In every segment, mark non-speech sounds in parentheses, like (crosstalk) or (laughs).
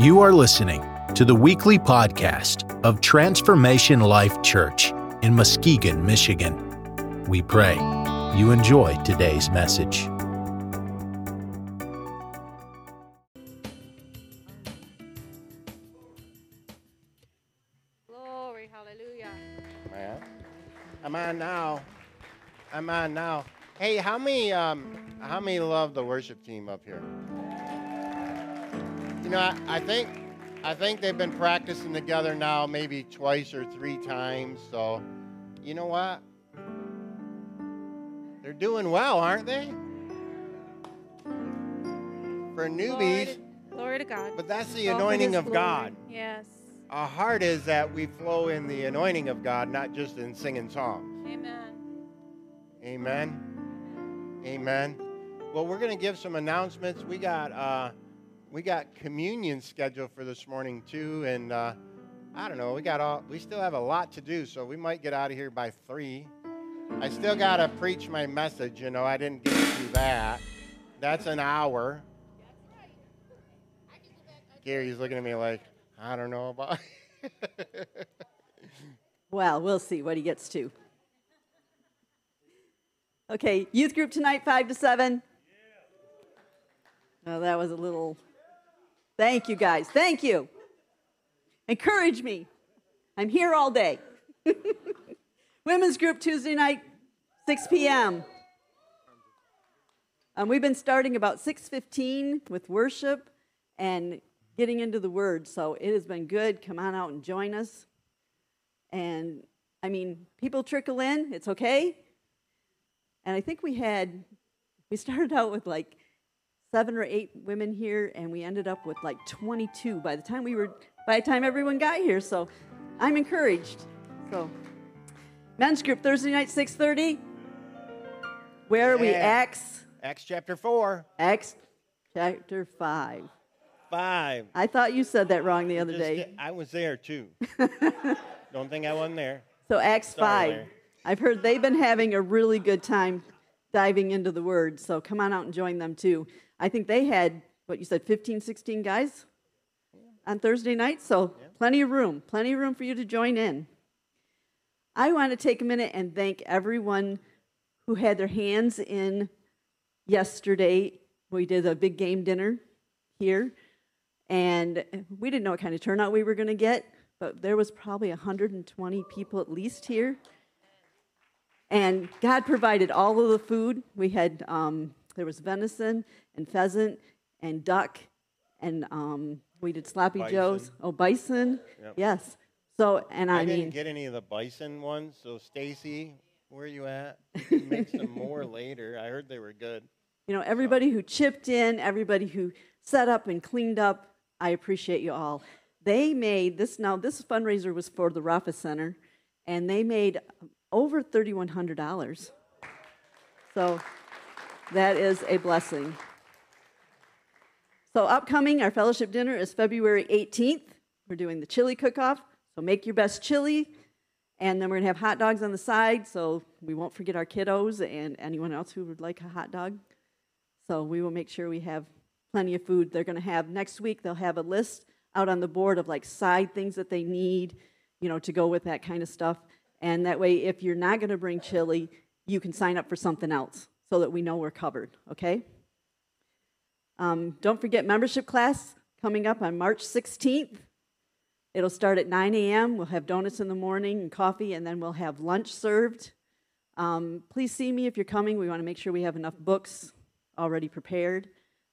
You are listening to the weekly podcast of Transformation Life Church in Muskegon, Michigan. We pray you enjoy today's message. Glory, hallelujah. Man. I'm on now. I'm on now. Hey, how many um how many love the worship team up here? You know, I, I think I think they've been practicing together now maybe twice or three times. So, you know what? They're doing well, aren't they? For Glory newbies, to, glory to God. but that's the All anointing of glory. God. Yes. Our heart is that we flow in the anointing of God, not just in singing songs. Amen. Amen. Amen. Well, we're going to give some announcements. We got uh, we got communion scheduled for this morning too, and uh, I don't know. We got all. We still have a lot to do, so we might get out of here by three. I still got to preach my message. You know, I didn't get to that. That's an hour. Gary's looking at me like I don't know about. (laughs) Well, we'll see what he gets to. Okay, youth group tonight, 5 to 7. Oh, that was a little. Thank you, guys. Thank you. Encourage me. I'm here all day. (laughs) Women's group Tuesday night, 6 p.m. Um, we've been starting about 6:15 with worship and getting into the Word, so it has been good. Come on out and join us. And I mean, people trickle in, it's okay. And I think we had, we started out with like seven or eight women here, and we ended up with like 22 by the time we were, by the time everyone got here. So I'm encouraged. So, men's group Thursday night, 6:30. Where are we? Acts, Acts chapter four, Acts chapter five. five. I thought you said that wrong the other Just day. I was there too. (laughs) Don't think I wasn't there. So Acts Sorry, 5. Larry. I've heard they've been having a really good time diving into the word. So come on out and join them too. I think they had what you said 15 16 guys on Thursday night, so plenty of room, plenty of room for you to join in. I want to take a minute and thank everyone who had their hands in yesterday. We did a big game dinner here, and we didn't know what kind of turnout we were going to get, but there was probably 120 people at least here. And God provided all of the food. We had um, there was venison and pheasant and duck, and um, we did sloppy joes. Oh, bison. Yep. Yes. So, and I, I, didn't get any of the bison ones. So Stacy, where are you at? You (laughs) can Make some more later. I heard they were good. you know, everybody who chipped in, everybody who set up and cleaned up, I appreciate you all. They made this now, this fundraiser was for the Rafa Center, and they made over $3,100. So that is a blessing. So, upcoming, our fellowship dinner is February 18th. We're doing the chili cook off, so make your best chili. And then we're going to have hot dogs on the side, so we won't forget our kiddos and anyone else who would like a hot dog. So we will make sure we have plenty of food. They're going to have next week, they'll have a list out on the board of like side things that they need, you know, to go with that kind of stuff. And that way, if you're not going to bring chili, you can sign up for something else so that we know we're covered, okay? Um, don't forget membership class coming up on March 16th. It'll start at 9 a.m. We'll have donuts in the morning and coffee, and then we'll have lunch served. Um, please see me if you're coming. We want to make sure we have enough books already prepared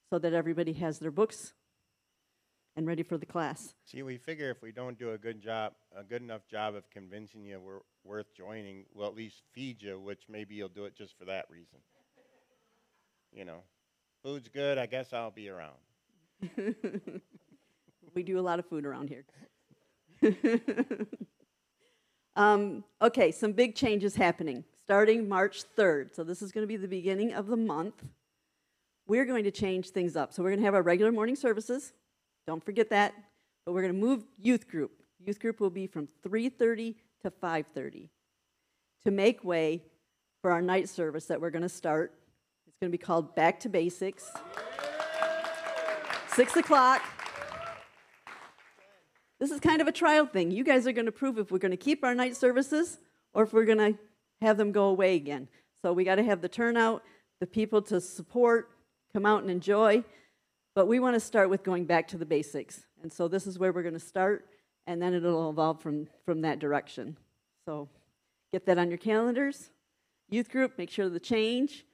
so that everybody has their books and ready for the class. See, we figure if we don't do a good job, a good enough job of convincing you we're worth joining, we'll at least feed you, which maybe you'll do it just for that reason. You know, food's good. I guess I'll be around. (laughs) We do a lot of food around here. (laughs) um, okay, some big changes happening starting March 3rd. So, this is going to be the beginning of the month. We're going to change things up. So, we're going to have our regular morning services. Don't forget that. But we're going to move youth group. Youth group will be from 3:30 to 5:30 to make way for our night service that we're going to start. It's going to be called Back to Basics. Six o'clock. this is kind of a trial thing. You guys are going to prove if we're going to keep our night services or if we're going to have them go away again. So we got to have the turnout, the people to support, come out and enjoy. But we want to start with going back to the basics. And so this is where we're going to start, and then it'll evolve from, from that direction. So get that on your calendars. Youth group, make sure the change,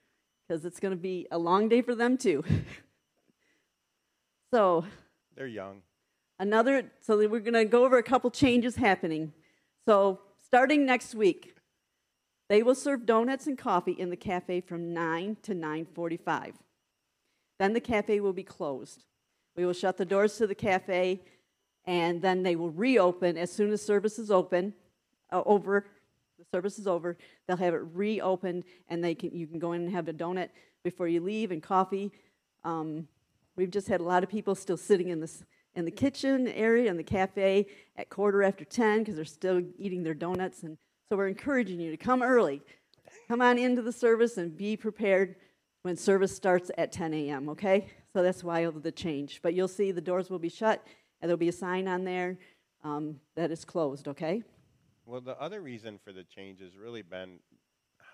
because it's going to be a long day for them too. (laughs) so They're young. another so we're going to go over a couple changes happening so starting next week they will serve donuts and coffee in the cafe from 9 to 9.45 then the cafe will be closed we will shut the doors to the cafe and then they will reopen as soon as service is open uh, over the service is over they'll have it reopened and they can you can go in and have a donut before you leave and coffee. Um, we've just had a lot of people still sitting in this in the kitchen area in the cafe at quarter after 10 because they're still eating their donuts and so we're encouraging you to come early. Come on into the service and be prepared when service starts at 10 a.m okay? So that's why of the change. But you'll see the doors will be shut and there'll be a sign on there um, that it's closed okay Well, the other reason for the change has really been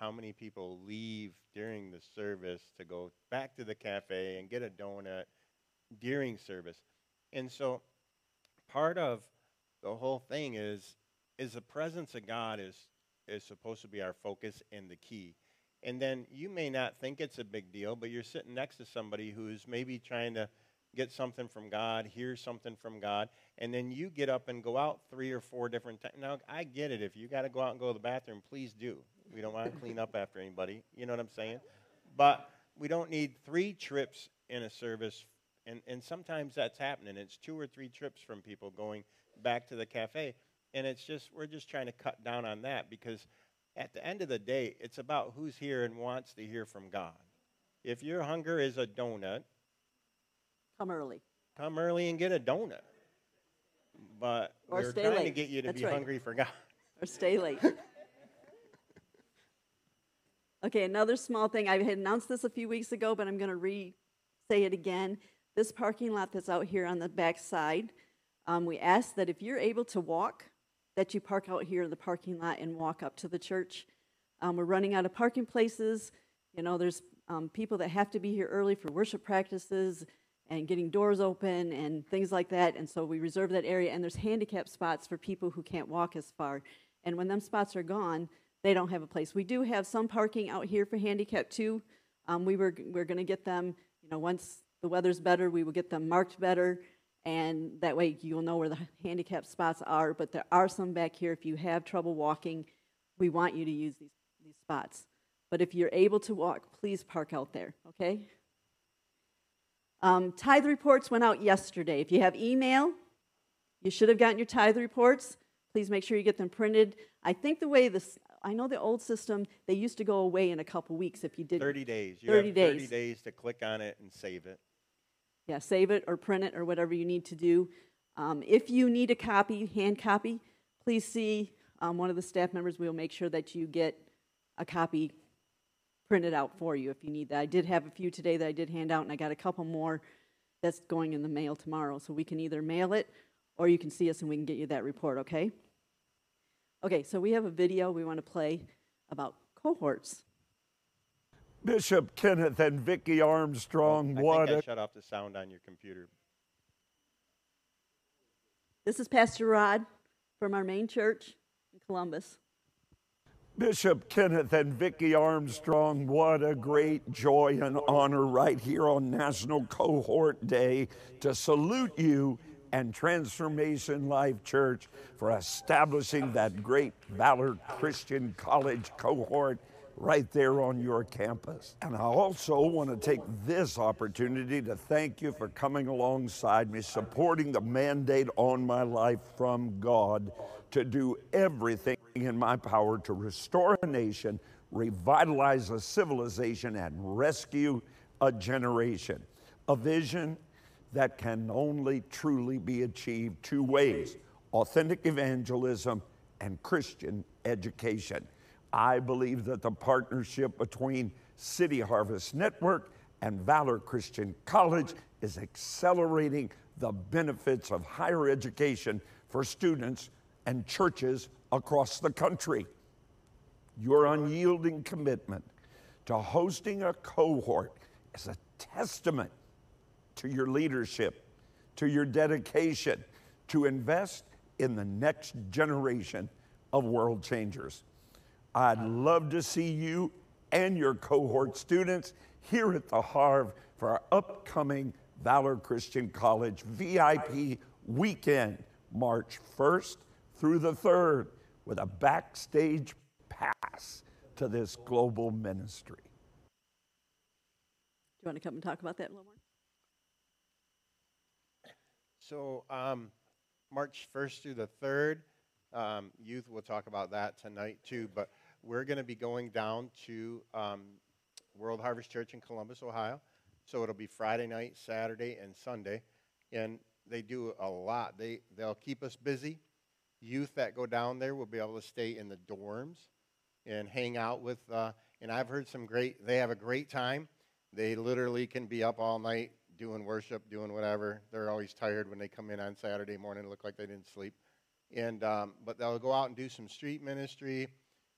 how many people leave during the service to go back to the cafe and get a donut during service. And so part of the whole thing is is the presence of God is is supposed to be our focus and the key. And then you may not think it's a big deal, but you're sitting next to somebody who's maybe trying to get something from God, hear something from God, and then you get up and go out three or four different times. Now, I get it. If you got to go out and go to the bathroom, please do. We don't want to clean up after anybody. You know what I'm saying? But we don't need three trips in a service. And, and sometimes that's happening. It's two or three trips from people going back to the cafe. And it's just, we're just trying to cut down on that because at the end of the day, it's about who's here and wants to hear from God. If your hunger is a donut, come early come early and get a donut. But Or we're trying to get you to That's be right. hungry for God. or stay late. (laughs) okay, another small thing. I had announced this a few weeks ago, but I'm going to re say it again. This parking lot that's out here on the back side, um, we ask that if you're able to walk, that you park out here in the parking lot and walk up to the church. Um, we're running out of parking places. You know, there's um, people that have to be here early for worship practices and getting doors open and things like that. And so we reserve that area. And there's handicap spots for people who can't walk as far. And when them spots are gone, they don't have a place. We do have some parking out here for handicap too. Um, we were we're going to get them. You know, once the weather's better, we will get them marked better, and that way you'll know where the handicap spots are. But there are some back here. If you have trouble walking, we want you to use these these spots. But if you're able to walk, please park out there. Okay. Um, tithe reports went out yesterday. If you have email, you should have gotten your tithe reports. Please make sure you get them printed. I think the way this, I know the old system, they used to go away in a couple weeks if you did. 30 days. You 30 have 30 days. days to click on it and save it. Yeah, save it or print it or whatever you need to do. Um, if you need a copy, hand copy, please see um, one of the staff members. We'll make sure that you get a copy printed out for you if you need that. I did have a few today that I did hand out, and I got a couple more that's going in the mail tomorrow. So we can either mail it or you can see us and we can get you that report, okay? Okay, so we have a video we want to play about cohorts. Bishop Kenneth and Vicki Armstrong, oh, I what think I a shut off the sound on your computer. This is Pastor Rod from our main church in Columbus. Bishop Kenneth and Vicki Armstrong, what a great joy and honor right here on National Cohort Day to salute you and Transformation Life Church for establishing that great Valor Christian College cohort right there on your campus. And I also want to take this opportunity to thank you for coming alongside me, supporting the mandate on my life from God to do everything in my power to restore a nation, revitalize a civilization, and rescue a generation. A vision that can only truly be achieved two ways authentic evangelism and Christian education. I believe that the partnership between City Harvest Network and Valor Christian College is accelerating the benefits of higher education for students and churches across the country. Your unyielding commitment to hosting a cohort is a testament to your leadership, to your dedication to invest in the next generation of world changers. I'd love to see you and your cohort students here at the Harv for our upcoming Valor Christian College VIP weekend, March 1st through the 3rd, with a backstage pass to this global ministry. Do you want to come and talk about that a little more? So, um, March 1st through the 3rd, um, youth will talk about that tonight too, but we're going to be going down to um, World Harvest Church in Columbus, Ohio. So it'll be Friday night, Saturday, and Sunday. And they do a lot. They, they'll keep us busy. Youth that go down there will be able to stay in the dorms and hang out with, uh, and I've heard some great, they have a great time. They literally can be up all night doing worship, doing whatever. They're always tired when they come in on Saturday morning, look like they didn't sleep. And, um, but they'll go out and do some street ministry.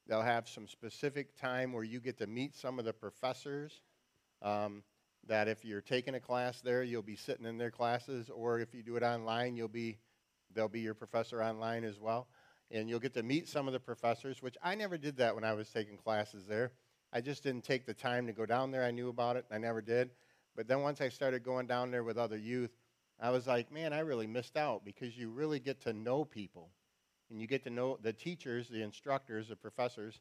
They'll have some specific time where you get to meet some of the professors. Um, that if you're taking a class there, you'll be sitting in their classes, or if you do it online, you'll be they'll be your professor online as well, and you'll get to meet some of the professors. Which I never did that when I was taking classes there. I just didn't take the time to go down there. I knew about it, I never did. But then once I started going down there with other youth, I was like, man, I really missed out because you really get to know people, and you get to know the teachers, the instructors, the professors.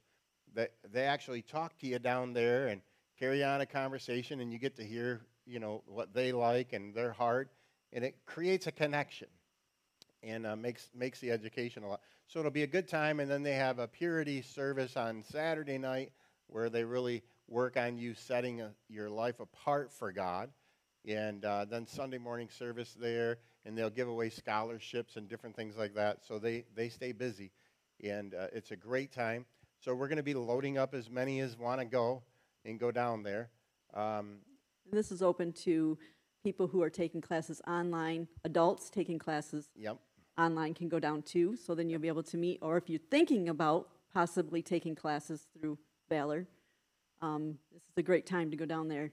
That they actually talk to you down there and carry on a conversation and you get to hear, you know, what they like and their heart, and it creates a connection and uh, makes makes the education a lot. So it'll be a good time, and then they have a purity service on Saturday night where they really work on you setting a, your life apart for God, and uh, then Sunday morning service there, and they'll give away scholarships and different things like that. So they they stay busy, and uh, it's a great time. So we're going to be loading up as many as want to go and go down there. Um, this is open to people who are taking classes online, adults taking classes yep. Online can go down too. So then you'll be able to meet, or if you're thinking about possibly taking classes through Valor, um, this is a great time to go down there.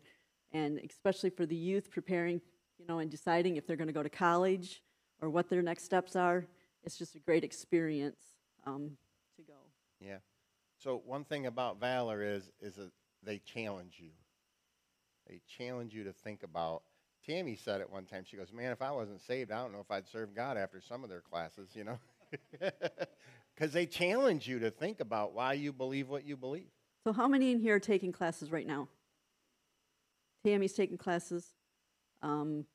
And especially for the youth preparing, you know, and deciding if they're going to go to college or what their next steps are, it's just a great experience um, to go. Yeah. So one thing about Valor is is that they challenge you. They challenge you to think about. Tammy said it one time. She goes, "Man, if I wasn't saved, I don't know if I'd serve God after some of their classes, you know." (laughs) Because they challenge you to think about why you believe what you believe. So how many in here are taking classes right now? Tammy's taking classes. Um,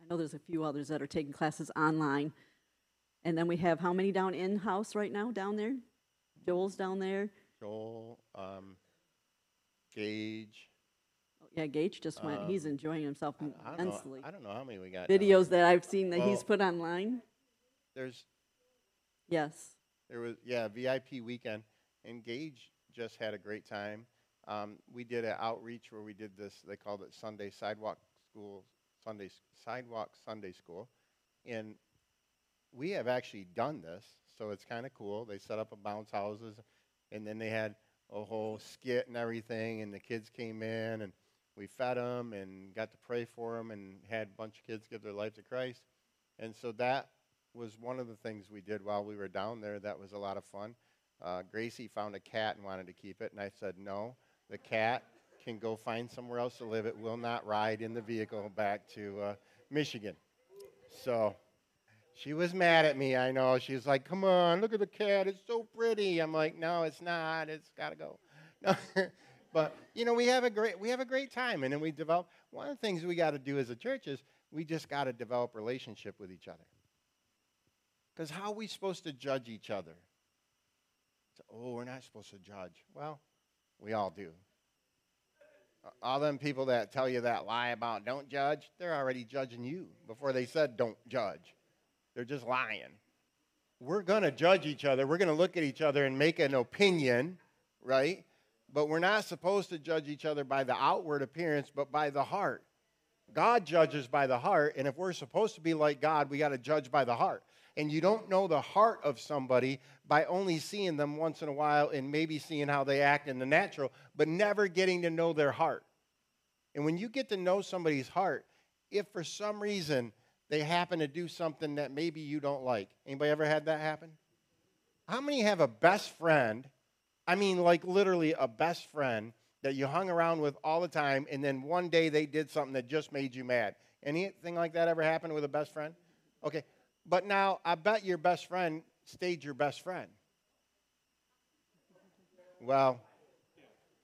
I know there's a few others that are taking classes online. And then we have how many down in-house right now, down there? Joel's down there. Joel, um, Gage. Yeah, Gage just went. He's enjoying himself I don't, know, immensely. I don't know how many we got. now. Videos that I've seen that he's put online. There's Yes. There was yeah VIP weekend, and Gage just had a great time. Um, we did an outreach where we did this. They called it Sunday Sidewalk School, Sunday Sidewalk Sunday School, and we have actually done this, so it's kind of cool. They set up a bounce houses, and then they had a whole skit and everything, and the kids came in, and we fed them and got to pray for them, and had a bunch of kids give their life to Christ, and so that was one of the things we did while we were down there. That was a lot of fun. Uh, Gracie found a cat and wanted to keep it, and I said, no, the cat can go find somewhere else to live. It will not ride in the vehicle back to uh, Michigan. So she was mad at me, I know. She was like, come on, look at the cat. It's so pretty. I'm like, no, it's not. It's got to go. (laughs) No. But, you know, we have, a great, we have a great time, and then we develop. One of the things we got to do as a church is we just got to develop relationship with each other. Because how are we supposed to judge each other? So, oh, we're not supposed to judge. Well, we all do. All them people that tell you that lie about don't judge, they're already judging you before they said don't judge. They're just lying. We're going to judge each other. We're going to look at each other and make an opinion, right? But we're not supposed to judge each other by the outward appearance, but by the heart. God judges by the heart, and if we're supposed to be like God, we got to judge by the heart. And you don't know the heart of somebody by only seeing them once in a while and maybe seeing how they act in the natural, but never getting to know their heart. And when you get to know somebody's heart, if for some reason they happen to do something that maybe you don't like, anybody ever had that happen? How many have a best friend? I mean, like literally a best friend that you hung around with all the time, and then one day they did something that just made you mad. Anything like that ever happened with a best friend? Okay. But now I bet your best friend stayed your best friend. Well,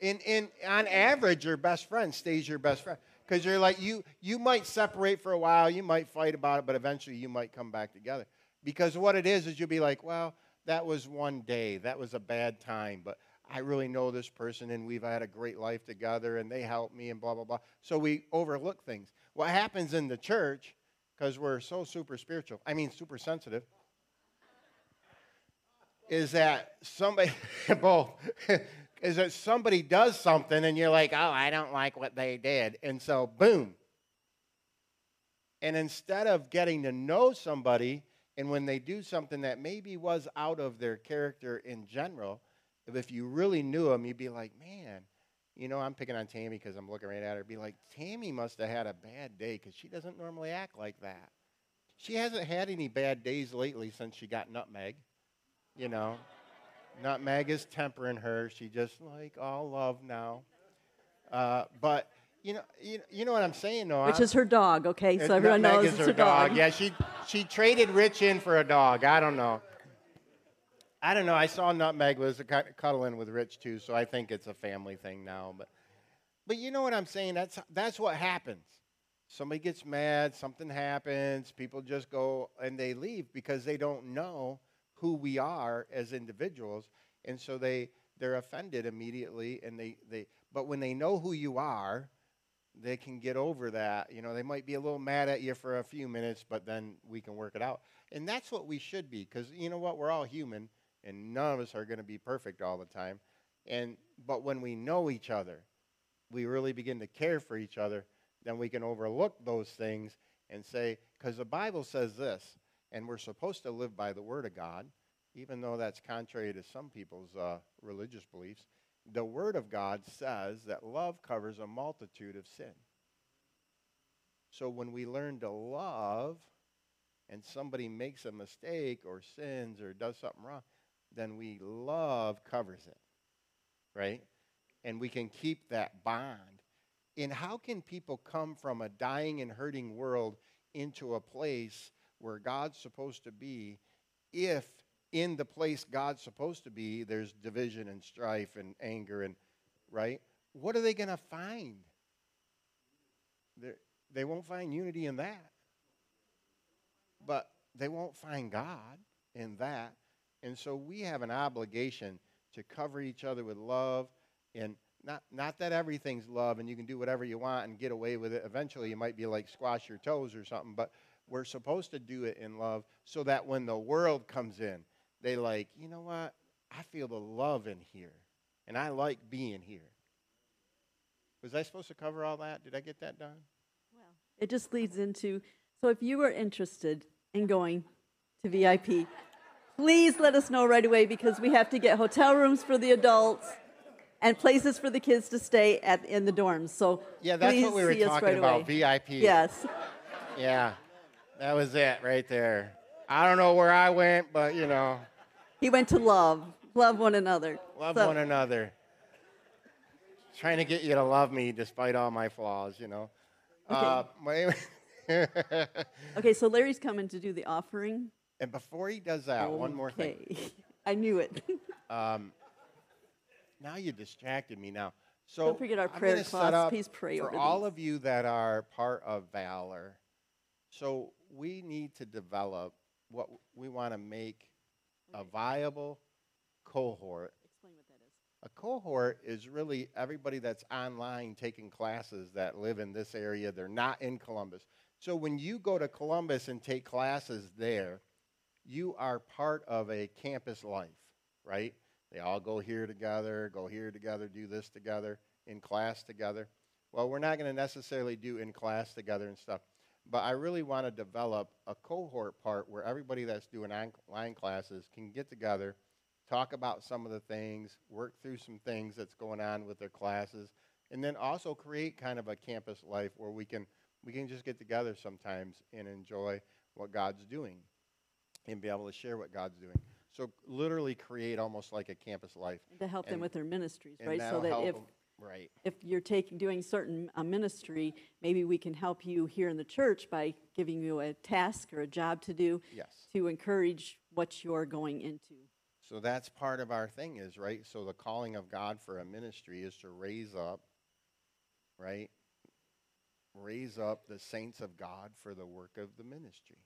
in, in, on average, your best friend stays your best friend. Because you're like, you, you might separate for a while, you might fight about it, but eventually you might come back together. Because what it is, is you'll be like, well, that was one day, that was a bad time, but I really know this person and we've had a great life together and they helped me and blah, blah, blah. So we overlook things. What happens in the church, because we're so super spiritual, I mean, super sensitive, is that somebody, (laughs) both, (laughs) is that somebody does something and you're like, oh, I don't like what they did. And so, boom. And instead of getting to know somebody, and when they do something that maybe was out of their character in general, if you really knew them, you'd be like, man, you know, I'm picking on Tammy because I'm looking right at her. Be like, Tammy must have had a bad day because she doesn't normally act like that. She hasn't had any bad days lately since she got nutmeg. You know, nutmeg is tempering her. She just like all love now. Uh, but you know, you, you know what I'm saying, though. Which is her dog, okay? So everyone knows is it's her her dog. dog. Yeah, she she traded Rich in for a dog. I don't know. I don't know. I saw Nutmeg was cuddling with Rich too, so I think it's a family thing now. But but you know what I'm saying? That's that's what happens. Somebody gets mad, something happens, people just go and they leave because they don't know who we are as individuals, and so they they're offended immediately, and they they. But when they know who you are, they can get over that. You know, they might be a little mad at you for a few minutes, but then we can work it out. And that's what we should be, because you know what? We're all human, and none of us are going to be perfect all the time. And but when we know each other, we really begin to care for each other. Then we can overlook those things and say, because the Bible says this, and we're supposed to live by the Word of God, even though that's contrary to some people's uh, religious beliefs the Word of God says that love covers a multitude of sin. So when we learn to love and somebody makes a mistake or sins or does something wrong, then we love covers it, right? And we can keep that bond. And how can people come from a dying and hurting world into a place where God's supposed to be if in the place God's supposed to be, there's division and strife and anger and right. What are they going to find? They're, they won't find unity in that, but they won't find God in that. And so we have an obligation to cover each other with love and not, not that everything's love and you can do whatever you want and get away with it. Eventually, you might be like squash your toes or something, but we're supposed to do it in love so that when the world comes in, they like, you know what? I feel the love in here, and I like being here. Was I supposed to cover all that? Did I get that done? Well, it just leads into so if you are interested in going to VIP, please let us know right away because we have to get hotel rooms for the adults and places for the kids to stay at in the dorms. So yeah, that's what we were talking right about. away. VIP. Yes. Yeah, that was it right there. I don't know where I went, but you know, He went to love, love one another. love So- one another. Trying to get you to love me despite all my flaws, you know. Uh, my- (laughs) Okay, so Larry's coming to do the offering. and before he does that, one more thing. Okay. (laughs) I knew it. (laughs) Um, now you distracted me. Now, so Don't forget our I'm prayer gonna set cloths. up Please pray for all of you that are part of Valor. So we need to develop what we want to make a viable cohort. Explain what that is. A cohort is really everybody that's online taking classes that live in this area. They're not in Columbus. So when you go to Columbus and take classes there, you are part of a campus life, right? They all go here together, go here together, do this together, in class together. well, we're not going to necessarily do in class together and stuff. But I really want to develop a cohort part where everybody that's doing online classes can get together, talk about some of the things, work through some things that's going on with their classes, and then also create kind of a campus life where we can we can just get together sometimes and enjoy what God's doing and be able to share what God's doing. So literally create almost like a campus life. to help them with their ministries, right? So that if that help if, 'em- right. if you're taking, doing certain uh, ministry, maybe we can help you here in the church by giving you a task or a job to do Yes. to encourage what you're going into. So that's part of our thing is, right? So the calling of God for a ministry is to raise up, right? Raise up the saints of God for the work of the ministry,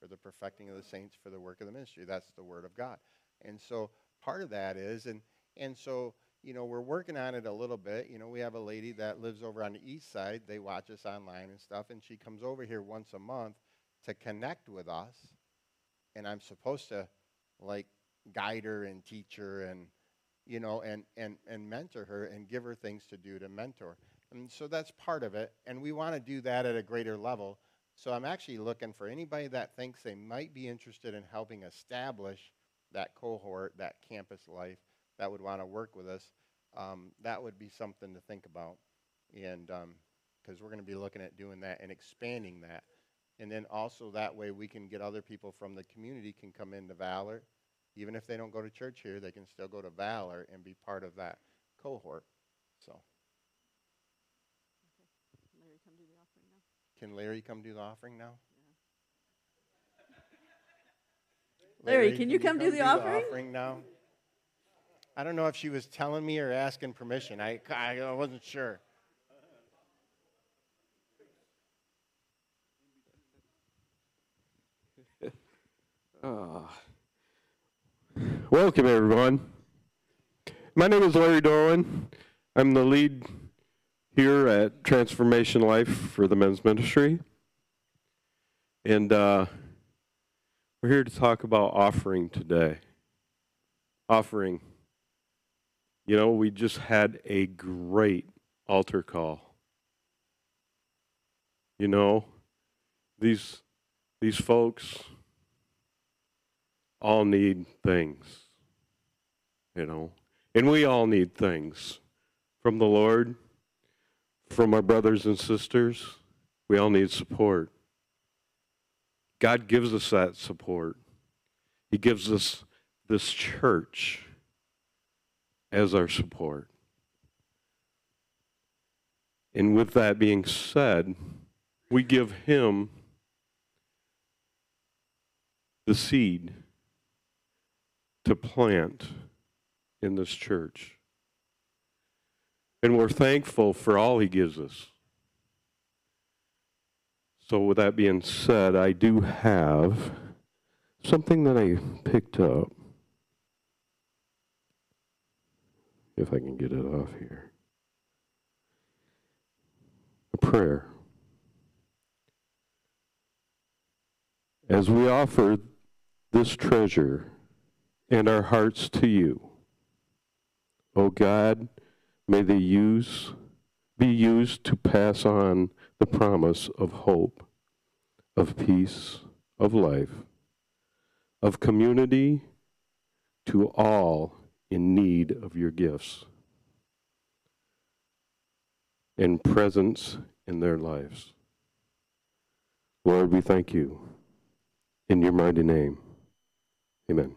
for the perfecting of the saints for the work of the ministry. That's the word of God. And so part of that is, and and so you know we're working on it a little bit. You know we have a lady that lives over on the east side. They watch us online and stuff, and she comes over here once a month to connect with us. And I'm supposed to like guide her and teach her and you know and and and mentor her and give her things to do to mentor and so that's part of it and we want to do that at a greater level so i'm actually looking for anybody that thinks they might be interested in helping establish that cohort that campus life that would want to work with us um, that would be something to think about and because we're going to be looking at doing that and expanding that and then also that way we can get other people from the community can come into valor even if they don't go to church here, they can still go to Valor and be part of that cohort. So, Larry, come do the offering now. can Larry come do the offering now? (laughs) Larry, can you come do the offering? now? I don't know if she was telling me or asking permission. I, I wasn't sure. Welcome, everyone. My name is Larry Dorwin. I'm the lead here at Transformation Life for the men's ministry. And uh, we're here to talk about offering today. Offering. You know, we just had a great altar call. You know, these, these folks all need things, you know, and we all need things from the Lord, from our brothers and sisters. We all need support. God gives us that support. He gives us this church as our support. And with that being said, we give Him the seed to plant in this church. And we're thankful for all He gives us. So, with that being said, I do have something that I picked up. If I can get it off here. A prayer. As we offer this treasure and our hearts to you. O oh God, may they use be used to pass on the promise of hope, of peace, of life, of community to all in need of your gifts and presence in their lives. Lord, we thank you. In your mighty name, amen.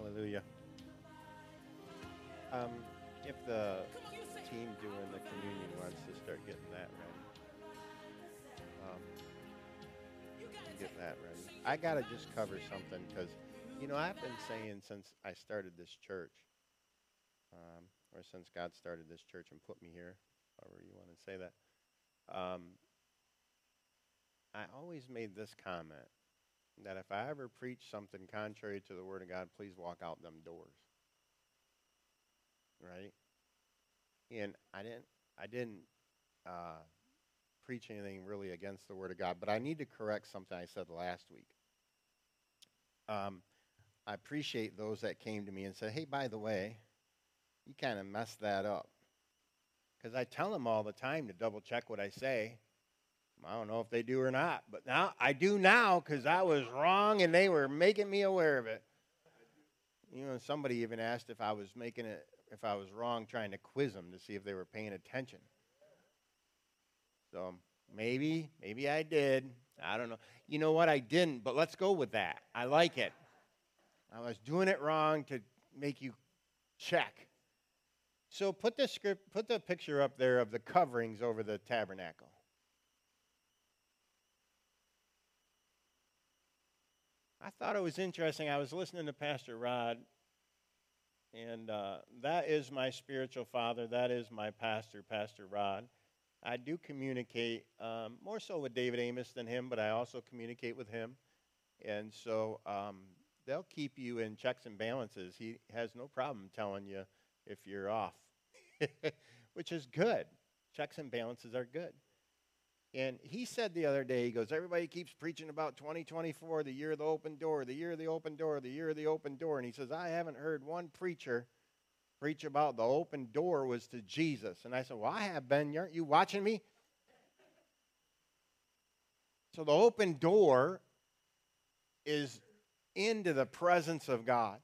Hallelujah. Um, if the team doing the communion wants to start getting that ready, um, get that ready. I gotta just cover something because, you know, I've been saying since I started this church, um, or since God started this church and put me here, however you want to say that. Um, I always made this comment that if I ever preach something contrary to the Word of God, please walk out them doors. Right? And I didn't, I didn't uh, preach anything really against the Word of God, but I need to correct something I said last week. Um, I appreciate those that came to me and said, "Hey, by the way, you kind of messed that up," because I tell them all the time to double check what I say. I don't know if they do or not, but now I do now because I was wrong and they were making me aware of it. You know, somebody even asked if I was making it, if I was wrong, trying to quiz them to see if they were paying attention. So maybe, maybe I did. I don't know. You know what? I didn't, but let's go with that. I like it. I was doing it wrong to make you check. So put the script, put the picture up there of the coverings over the tabernacle. I thought it was interesting. I was listening to Pastor Rod, and uh, that is my spiritual father. That is my pastor, Pastor Rod. I do communicate um, more so with David Amos than him, but I also communicate with him. And so um, they'll keep you in checks and balances. He has no problem telling you if you're off, (laughs) which is good. Checks and balances are good. And he said the other day, he goes, Everybody keeps preaching about 2024, the year of the open door, the year of the open door, the year of the open door. And he says, I haven't heard one preacher preach about the open door was to Jesus. And I said, Well, I have been. Aren't you watching me? So the open door is into the presence of God.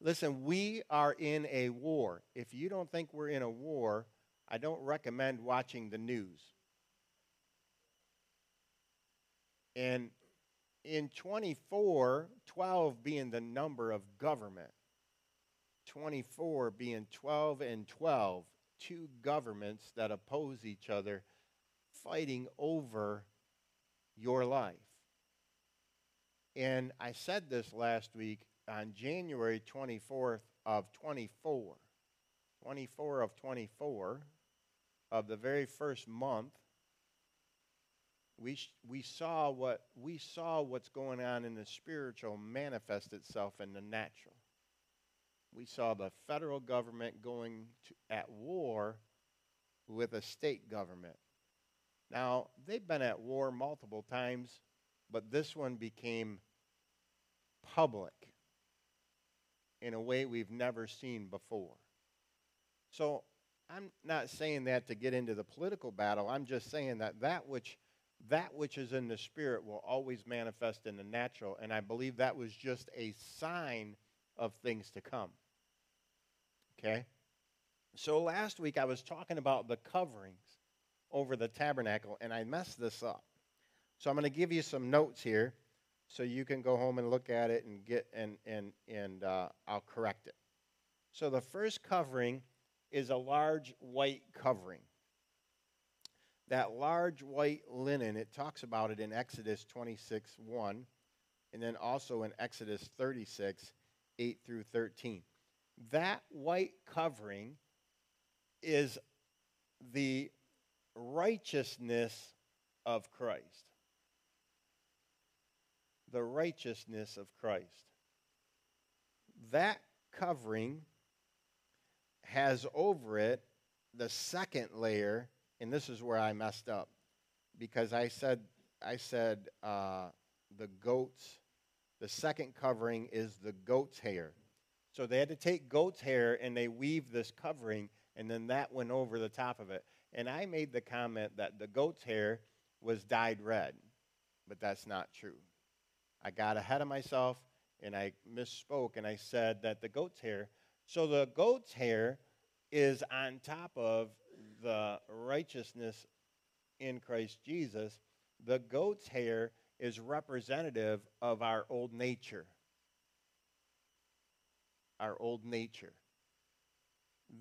Listen, we are in a war. If you don't think we're in a war, I don't recommend watching the news. And in 24, 12 being the number of government, 24 being 12 and 12, two governments that oppose each other fighting over your life. And I said this last week on January 24th of 24. 24 of 24 of the very first month we, we saw what we saw what's going on in the spiritual manifest itself in the natural. We saw the federal government going to, at war with a state government. Now they've been at war multiple times but this one became public in a way we've never seen before. So i'm not saying that to get into the political battle. I'm just saying that that which that which is in the spirit will always manifest in the natural. And I believe that was just a sign of things to come. Okay? So last week I was talking about the coverings over the tabernacle, and I messed this up. So I'm going to give you some notes here so you can go home and look at it and get and and and uh, I'll correct it. So the first covering is a large white covering that large white linen, it talks about it in Exodus 26 1, and then also in Exodus 36 8 through 13. That white covering is the righteousness of Christ. The righteousness of Christ. That covering has over it the second layer and this is where I messed up because I said I said uh, the goats. The second covering is the goat's hair. So they had to take goat's hair and they weave this covering, and then that went over the top of it. And I made the comment that the goat's hair was dyed red, but that's not true. I got ahead of myself and I misspoke and I said that the goat's hair. So the goat's hair is on top of the righteousness in Christ Jesus, the goat's hair is representative of our old nature. our old nature.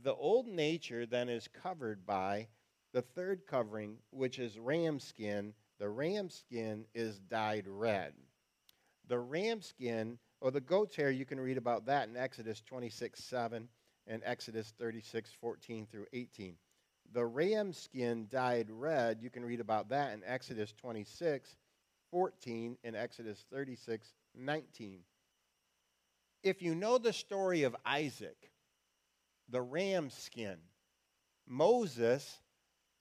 The old nature then is covered by the third covering, which is ram skin. The ram skin is dyed red. The ram skin, or the goat's hair, you can read about that in Exodus 26 7 and Exodus 36 14 through 18. The ram skin dyed red, you can read about that in Exodus 26 14 and Exodus 36 19. If you know the story of Isaac, the ram skin, Moses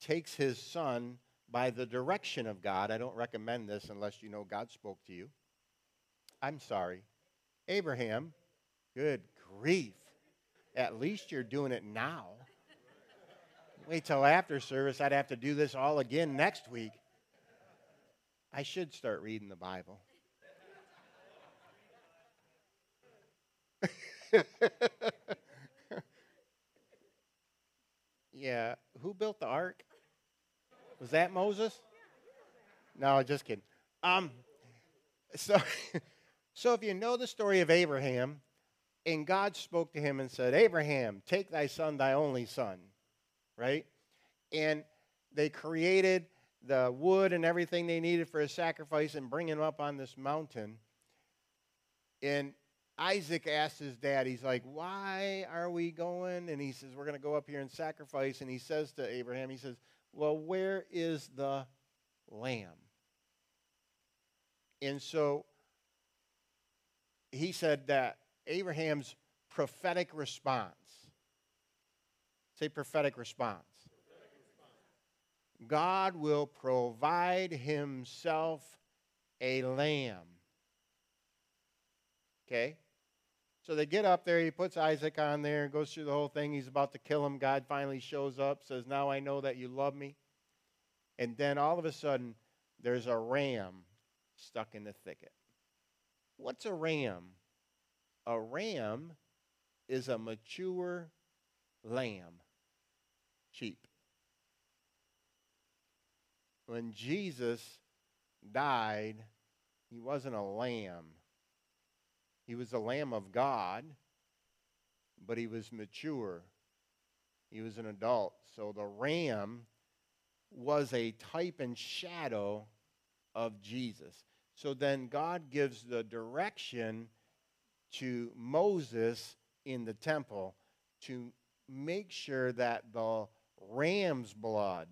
takes his son by the direction of God. I don't recommend this unless you know God spoke to you. I'm sorry. Abraham, good grief. At least you're doing it now. Wait till after service. I'd have to do this all again next week. I should start reading the Bible. (laughs) yeah, who built the ark? Was that Moses? No, just kidding. Um, so, (laughs) so if you know the story of Abraham, and God spoke to him and said, Abraham, take thy son, thy only son, right? And they created the wood and everything they needed for a sacrifice and bring him up on this mountain. And Isaac asked his dad, he's like, Why are we going? And he says, We're going to go up here and sacrifice. And he says to Abraham, He says, Well, where is the lamb? And so he said that Abraham's prophetic response, say prophetic response. God will provide himself a lamb. Okay? So they get up there. He puts Isaac on there, goes through the whole thing. He's about to kill him. God finally shows up, says, Now I know that you love me. And then all of a sudden, there's a ram stuck in the thicket. What's a ram? A ram is a mature lamb, sheep. When Jesus died, he wasn't a lamb. He was a lamb of God, but he was mature. He was an adult. So the ram was a type and shadow of Jesus. So then God gives the direction to Moses in the temple to make sure that the ram's blood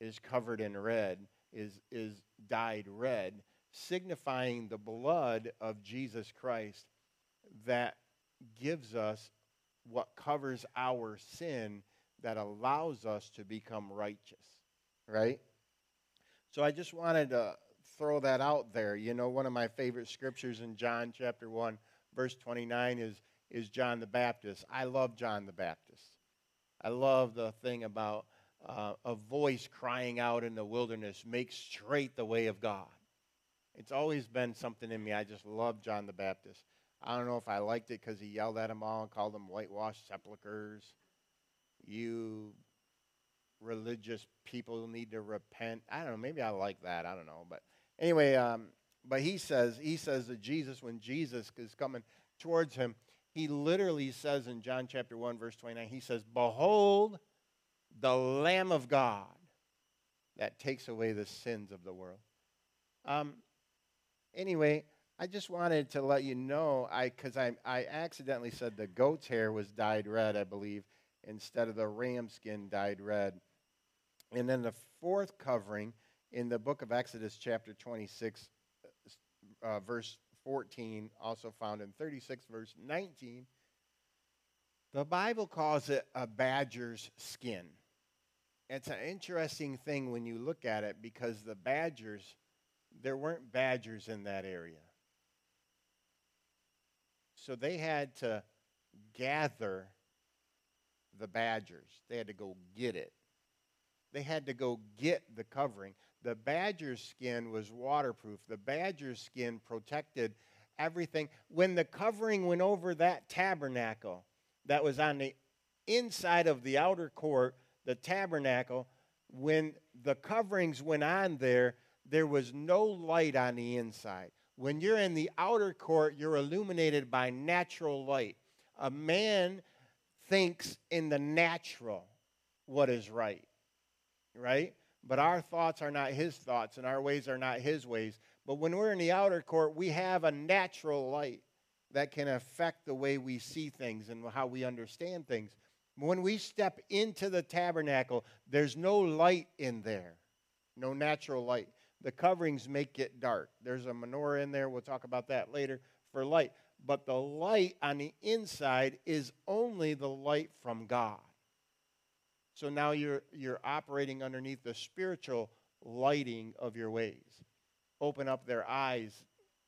is covered in red, is, is dyed red, signifying the blood of Jesus Christ that gives us what covers our sin that allows us to become righteous, right? So I just wanted to throw that out there. You know, one of my favorite scriptures in John chapter 1, verse 29 is, is John the Baptist. I love John the Baptist. I love the thing about uh, a voice crying out in the wilderness, make straight the way of God. It's always been something in me. I just love John the Baptist. I don't know if I liked it because he yelled at them all and called them whitewashed sepulchres. You religious people need to repent. I don't know. Maybe I like that. I don't know. But anyway, um, but he says he says that Jesus, when Jesus is coming towards him, he literally says in John chapter one verse twenty nine, he says, "Behold, the Lamb of God that takes away the sins of the world." Um, anyway, I just wanted to let you know, I because I I accidentally said the goat's hair was dyed red, I believe, instead of the ram skin dyed red. And then the fourth covering in the book of Exodus, chapter 26, uh, verse 14, also found in 36, verse 19, the Bible calls it a badger's skin. It's an interesting thing when you look at it because the badgers, there weren't badgers in that area. So they had to gather the badgers, they had to go get it they had to go get the covering. The badger's skin was waterproof. The badger's skin protected everything. When the covering went over that tabernacle that was on the inside of the outer court, the tabernacle, when the coverings went on there, there was no light on the inside. When you're in the outer court, you're illuminated by natural light. A man thinks in the natural what is right, right? But our thoughts are not his thoughts, and our ways are not his ways. But when we're in the outer court, we have a natural light that can affect the way we see things and how we understand things. When we step into the tabernacle, there's no light in there, no natural light. The coverings make it dark. There's a menorah in there. We'll talk about that later for light. But the light on the inside is only the light from God. So now you're, you're operating underneath the spiritual lighting of your ways. Open up their eyes,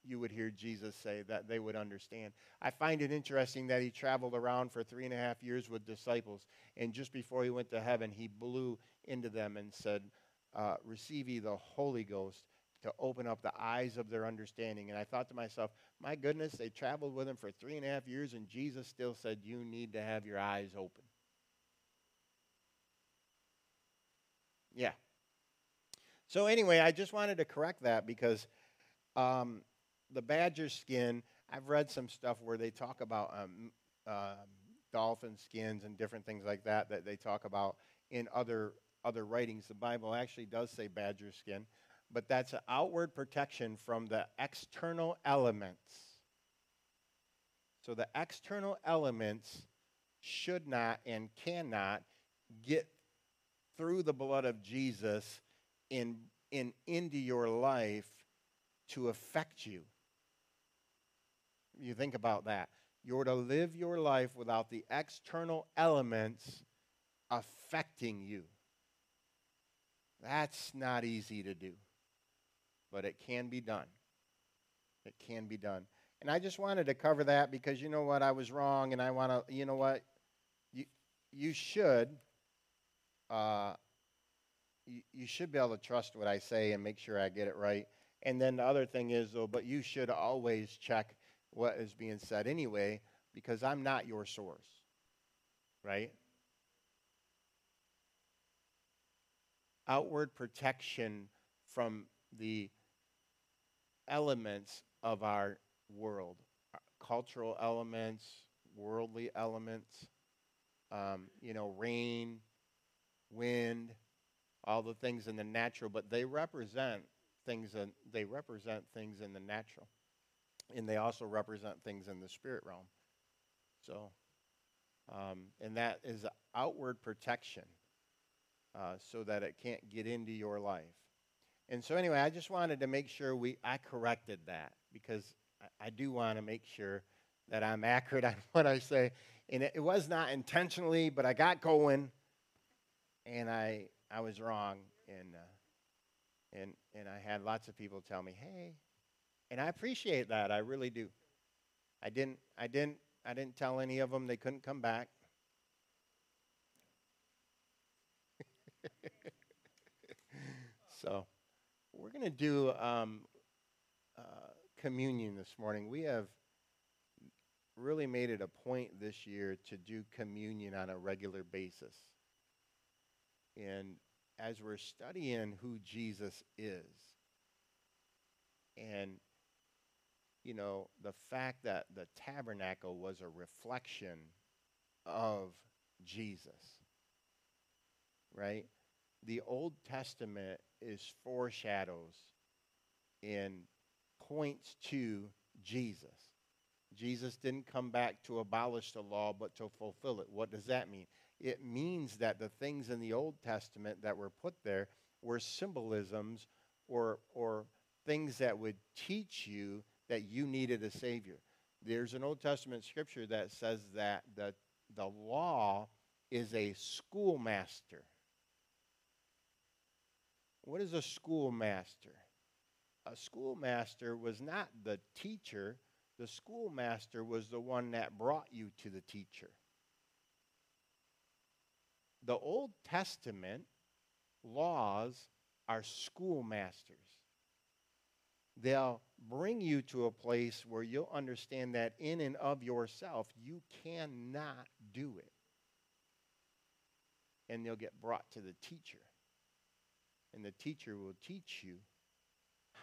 you would hear Jesus say, that they would understand. I find it interesting that he traveled around for three and a half years with disciples, and just before he went to heaven, he blew into them and said, uh, Receive ye the Holy Ghost to open up the eyes of their understanding. And I thought to myself, my goodness, they traveled with him for three and a half years, and Jesus still said, You need to have your eyes open. Yeah. So, anyway, I just wanted to correct that because um, the badger skin, I've read some stuff where they talk about um, uh, dolphin skins and different things like that that they talk about in other other writings. The Bible actually does say badger skin, but that's an outward protection from the external elements. So the external elements should not and cannot get through the blood of Jesus in, in into your life to affect you. You think about that. You're to live your life without the external elements affecting you. That's not easy to do, but it can be done. It can be done. And I just wanted to cover that because you know what? I was wrong, and I want to, you know what? You, you should. Uh, you, you should be able to trust what I say and make sure I get it right. And then the other thing is, though, but you should always check what is being said anyway, because I'm not your source, right? Outward protection from the elements of our world uh, cultural elements, worldly elements, um, you know, rain, wind, all the things in the natural, but they represent things in, they represent things in the natural. And they also represent things in the spirit realm. So, um, and that is outward protection uh, so that it can't get into your life. And so, anyway, I just wanted to make sure we I corrected that because I, I do want to make sure that I'm (laughs) accurate on what I say. And it, it was not intentionally, but I got going, and I I was wrong, and uh, and and I had lots of people tell me, "Hey," and I appreciate that. I really do. I didn't I didn't I didn't tell any of them they couldn't come back. (laughs) so we're going to do um, uh, communion this morning. We have really made it a point this year to do communion on a regular basis. And as we're studying who Jesus is, and you know, the fact that the tabernacle was a reflection of Jesus, right? The Old Testament is foreshadows and points to Jesus. Jesus didn't come back to abolish the law, but to fulfill it. What does that mean? It means that the things in the Old Testament that were put there were symbolisms or, or things that would teach you that you needed a Savior. There's an Old Testament scripture that says that the, the law is a schoolmaster. What is a schoolmaster? A schoolmaster was not the teacher, the schoolmaster was the one that brought you to the teacher. The Old Testament laws are schoolmasters. They'll bring you to a place where you'll understand that in and of yourself, you cannot do it. And they'll get brought to the teacher. And the teacher will teach you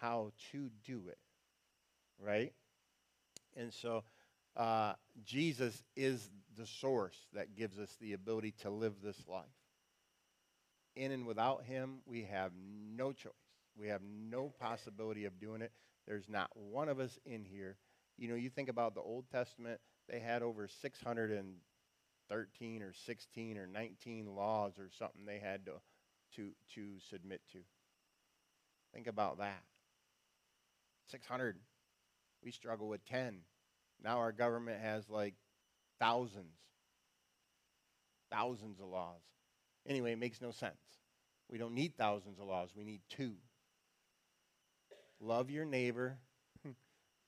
how to do it. Right? And so uh, Jesus is the source that gives us the ability to live this life. In and without him, we have no choice. We have no possibility of doing it. There's not one of us in here. You know, you think about the Old Testament, they had over 613 or 16 or 19 laws or something they had to, to, to submit to. Think about that. 600. We struggle with 10. Now our government has like thousands, thousands of laws. Anyway, it makes no sense. We don't need thousands of laws, we need two. Love your neighbor. (laughs)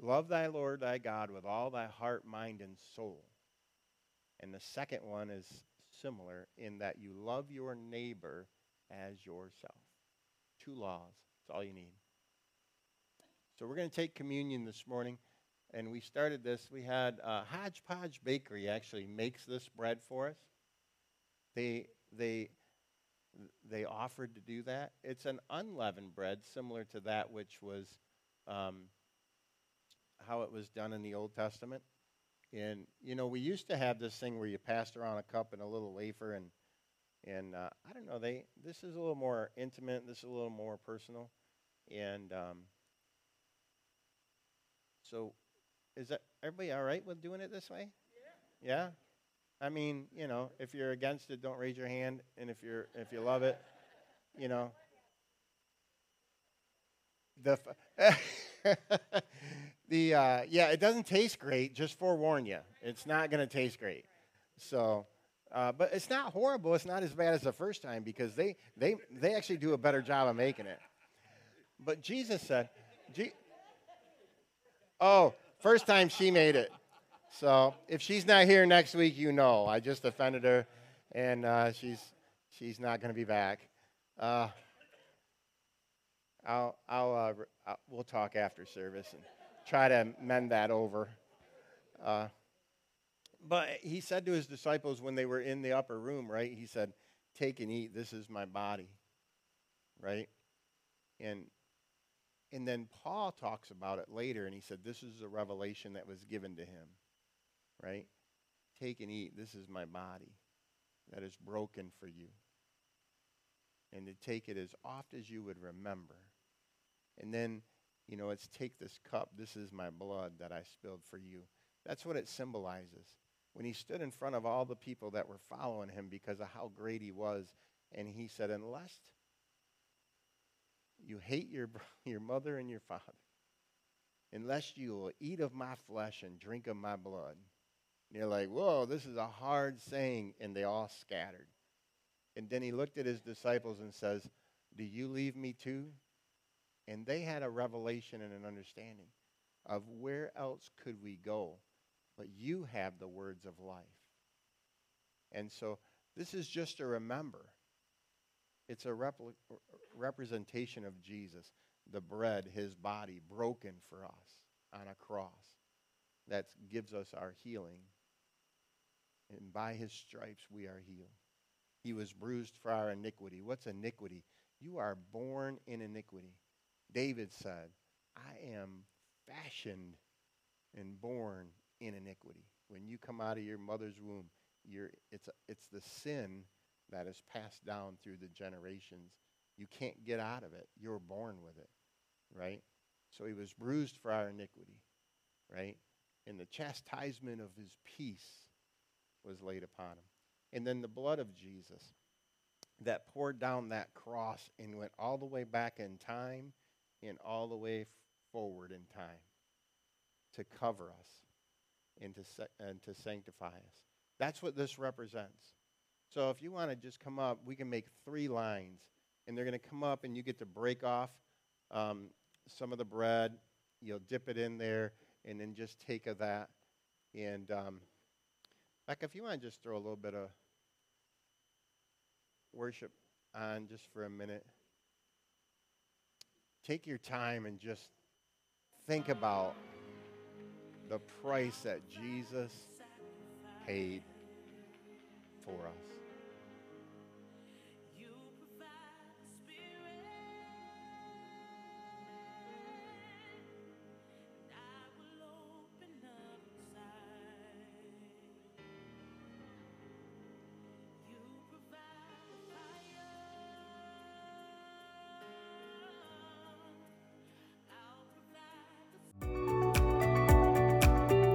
Love thy Lord thy God with all thy heart, mind, and soul. And the second one is similar in that you love your neighbor as yourself. Two laws. That's all you need. So we're going to take communion this morning. And we started this. We had uh, Hodgepodge Bakery actually makes this bread for us. They, they, they offered to do that. It's an unleavened bread, similar to that which was um, how it was done in the Old Testament. And you know, we used to have this thing where you passed around a cup and a little wafer, and and uh, I don't know. They this is a little more intimate. This is a little more personal, and um, so is that everybody all right with doing it this way? Yeah. Yeah. I mean, you know, if you're against it, don't raise your hand, and if you're if you love it, you know. The f- (laughs) the uh, yeah, it doesn't taste great. Just forewarn you, it's not going to taste great. So, uh, but it's not horrible. It's not as bad as the first time because they they they actually do a better job of making it. But Jesus said, Je- "Oh, first time she made it." So if she's not here next week, you know I just offended her, and uh, she's she's not going to be back. Uh, I'll I'll, uh, re- i we'll talk after service and try to mend that over. Uh, but he said to his disciples when they were in the upper room, right? He said, "Take and eat. This is my body." Right? And and then Paul talks about it later, and he said, "This is a revelation that was given to him." right? Take and eat. This is my body that is broken for you. And to take it as oft as you would remember. And then, you know, it's take this cup. This is my blood that I spilled for you. That's what it symbolizes. When he stood in front of all the people that were following him because of how great he was, and he said, Unless you hate your, (laughs) your mother and your father, unless you will eat of my flesh and drink of my blood, and you're like, whoa, this is a hard saying. And they all scattered. And then he looked at his disciples and says, Do you leave me too? And they had a revelation and an understanding of where else could we go, but you have the words of life. And so this is just a remember. It's a representation of Jesus, the bread, his body broken for us on a cross that gives us our healing and by his stripes we are healed. He was bruised for our iniquity. What's iniquity? You are born in iniquity. David said, I am fashioned and born in iniquity. When you come out of your mother's womb, it's, a, it's the sin that is passed down through the generations. You can't get out of it. You're born with it, right? So he was bruised for our iniquity, right? And the chastisement of his peace was laid upon him. And then the blood of Jesus that poured down that cross and went all the way back in time and all the way forward in time to cover us and to, and to sanctify us. That's what this represents. So if you want to just come up, we can make three lines. And they're going to come up, and you get to break off um, some of the bread. You'll dip it in there, and then just take of that. And um, Becca, if you want to just throw a little bit of worship on just for a minute, take your time and just think about the price that Jesus paid for us.